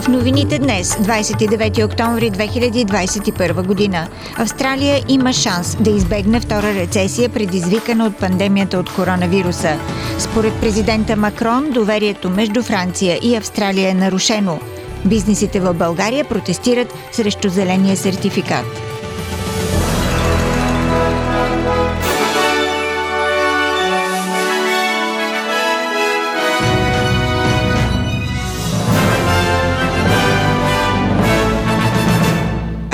В новините днес, 29 октомври 2021 година, Австралия има шанс да избегне втора рецесия, предизвикана от пандемията от коронавируса. Според президента Макрон, доверието между Франция и Австралия е нарушено. Бизнесите в България протестират срещу зеления сертификат.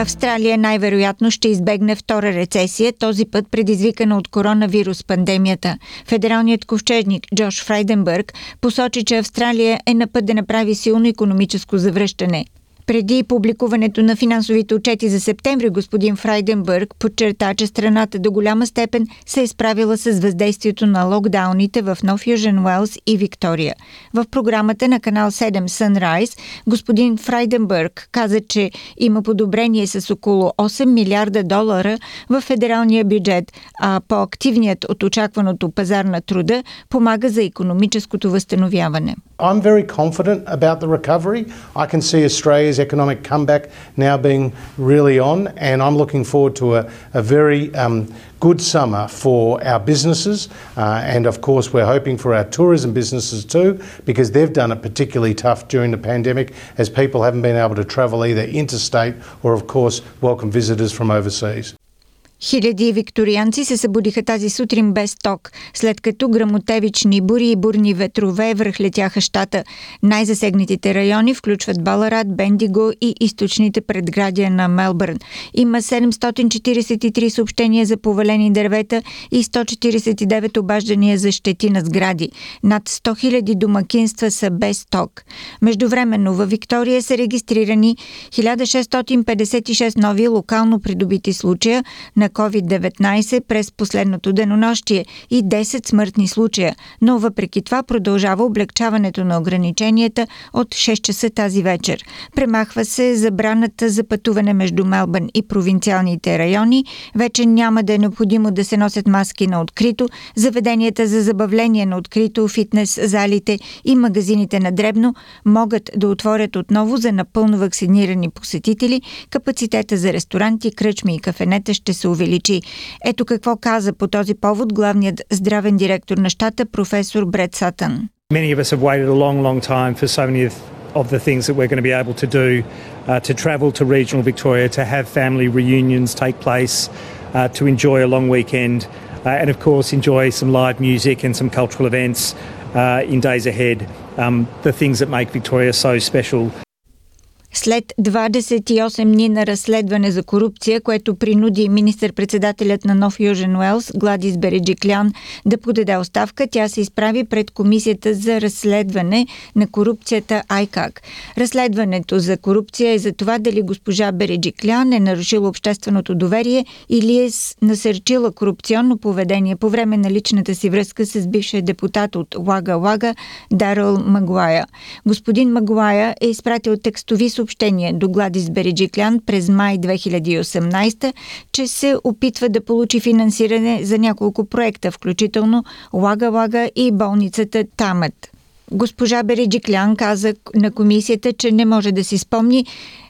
Австралия най-вероятно ще избегне втора рецесия, този път предизвикана от коронавирус пандемията. Федералният ковчежник Джош Фрайденбърг посочи, че Австралия е на път да направи силно економическо завръщане. Преди публикуването на финансовите отчети за септември, господин Фрайденбърг подчерта, че страната до голяма степен се е справила с въздействието на локдауните в Нов Южен Уелс и Виктория. В програмата на канал 7 Sunrise господин Фрайденбърг каза, че има подобрение с около 8 милиарда долара в федералния бюджет, а по-активният от очакваното пазар на труда помага за економическото възстановяване. I'm very confident about the recovery. I can see Australia's economic comeback now being really on, and I'm looking forward to a, a very um, good summer for our businesses. Uh, and of course, we're hoping for our tourism businesses too, because they've done it particularly tough during the pandemic as people haven't been able to travel either interstate or, of course, welcome visitors from overseas. Хиляди викторианци се събудиха тази сутрин без ток, след като грамотевични бури и бурни ветрове връхлетяха щата. Най-засегнатите райони включват Баларат, Бендиго и източните предградия на Мелбърн. Има 743 съобщения за повалени дървета и 149 обаждания за щети на сгради. Над 100 000 домакинства са без ток. Междувременно във Виктория са регистрирани 1656 нови локално придобити случая на на COVID-19 през последното денонощие и 10 смъртни случая, но въпреки това продължава облегчаването на ограниченията от 6 часа тази вечер. Премахва се забраната за пътуване между Мелбън и провинциалните райони. Вече няма да е необходимо да се носят маски на открито. Заведенията за забавление на открито, фитнес, залите и магазините на дребно могат да отворят отново за напълно вакцинирани посетители. Капацитета за ресторанти, кръчми и кафенета ще се. Ето какво каза по този повод главният здравен директор на щата професор Бред Сатън. Many of us have waited a long, long time for so many of of the things that we're going to be able to do uh, to travel to regional Victoria, to have family reunions take place, uh, to enjoy a long weekend, uh, and of course enjoy some live music and some cultural events uh, in days ahead. Um, the things that make Victoria so special. След 28 дни на разследване за корупция, което принуди министър-председателят на Нов Южен Уелс Гладис Береджиклян да подаде оставка, тя се изправи пред Комисията за разследване на корупцията АЙКАК. Разследването за корупция е за това дали госпожа Береджиклян е нарушила общественото доверие или е насърчила корупционно поведение по време на личната си връзка с бившия депутат от Лага Лага Даръл Магуая. Господин Магуая е изпратил текстови съобщение до Гладис Береджиклян през май 2018, че се опитва да получи финансиране за няколко проекта, включително Лага Лага и болницата Тамът. Госпожа Береджиклян каза на комисията, че не може да си спомни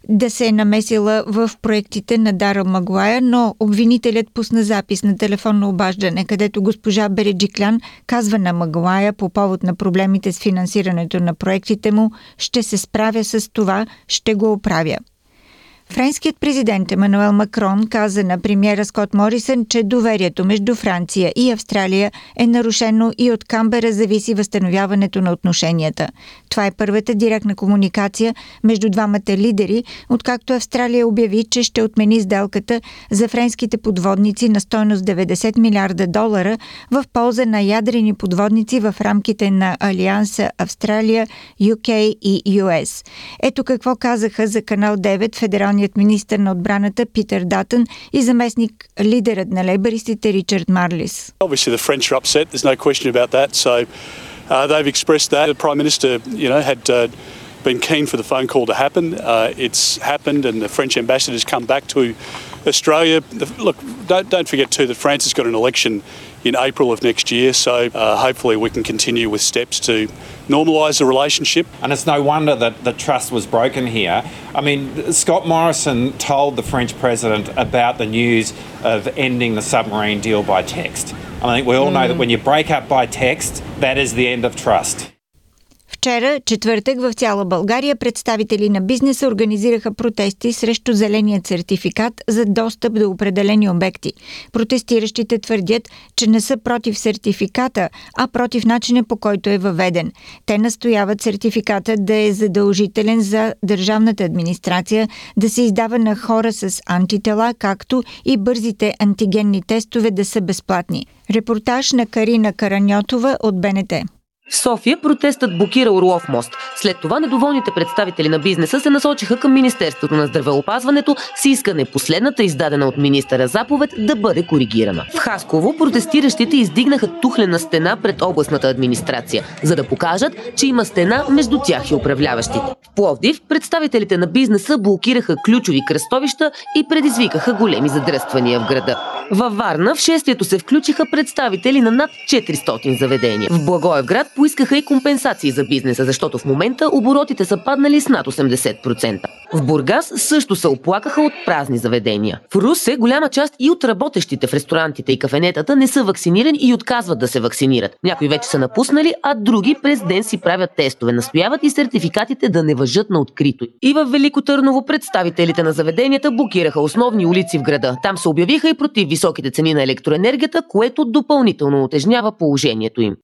да се е намесила в проектите на Дара Магуая, но обвинителят пусна запис на телефонно обаждане, където госпожа Береджиклян казва на Магуая по повод на проблемите с финансирането на проектите му, ще се справя с това, ще го оправя. Френският президент Емануел Макрон каза на премиера Скот Морисън, че доверието между Франция и Австралия е нарушено и от Камбера зависи възстановяването на отношенията. Това е първата директна комуникация между двамата лидери, откакто Австралия обяви, че ще отмени сделката за френските подводници на стойност 90 милиарда долара в полза на ядрени подводници в рамките на Алианса Австралия, UK и US. Ето какво казаха за канал 9 федерални федералният министр на отбраната Питър Датън и заместник лидерът на лейбаристите Ричард Марлис. Uh, they've expressed that. The Prime Minister, you know, had uh, been keen for the phone call to happen. Uh, it's happened, and the French ambassador has come back to Australia. Look, don't, don't forget too that France has got an election in April of next year, so uh, hopefully we can continue with steps to normalise the relationship. And it's no wonder that the trust was broken here. I mean, Scott Morrison told the French president about the news of ending the submarine deal by text. I think we all know that when you break up by text, that is the end of trust. Вчера, четвъртък, в цяла България представители на бизнеса организираха протести срещу зеления сертификат за достъп до определени обекти. Протестиращите твърдят, че не са против сертификата, а против начина по който е въведен. Те настояват сертификатът да е задължителен за държавната администрация, да се издава на хора с антитела, както и бързите антигенни тестове да са безплатни. Репортаж на Карина Караньотова от БНТ. В София протестът блокира Орлов мост. След това недоволните представители на бизнеса се насочиха към Министерството на здравеопазването с искане последната издадена от министъра заповед да бъде коригирана. В Хасково протестиращите издигнаха тухлена стена пред областната администрация, за да покажат, че има стена между тях и управляващите. В Пловдив представителите на бизнеса блокираха ключови кръстовища и предизвикаха големи задръствания в града. Във Варна в шествието се включиха представители на над 400 заведения. В Благоевград поискаха и компенсации за бизнеса, защото в момента оборотите са паднали с над 80%. В Бургас също се оплакаха от празни заведения. В Русе голяма част и от работещите в ресторантите и кафенетата не са вакцинирани и отказват да се вакцинират. Някои вече са напуснали, а други през ден си правят тестове. Настояват и сертификатите да не въжат на открито. И в Велико Търново представителите на заведенията блокираха основни улици в града. Там се обявиха и против високите цени на електроенергията, което допълнително отежнява положението им.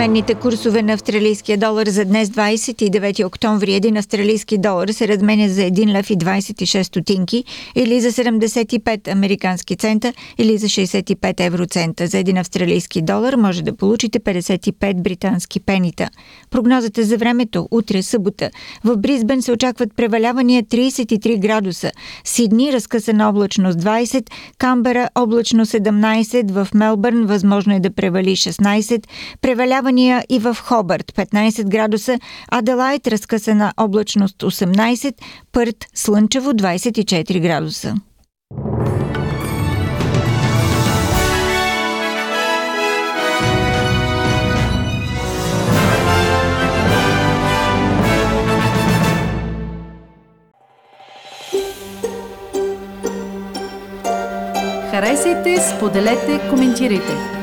Обменните курсове на австралийския долар за днес 29 октомври един австралийски долар се разменя за 1 лев и 26 стотинки или за 75 американски цента или за 65 евроцента. За един австралийски долар може да получите 55 британски пенита. Прогнозата за времето утре събота. В Бризбен се очакват превалявания 33 градуса. Сидни разкъсана облачност 20, Камбера облачно 17, в Мелбърн възможно е да превали 16, превалявания Превалявания и в Хобърт 15 градуса, Аделайт разкъсана облачност 18, Пърт слънчево 24 градуса. Харесайте, споделете, коментирайте.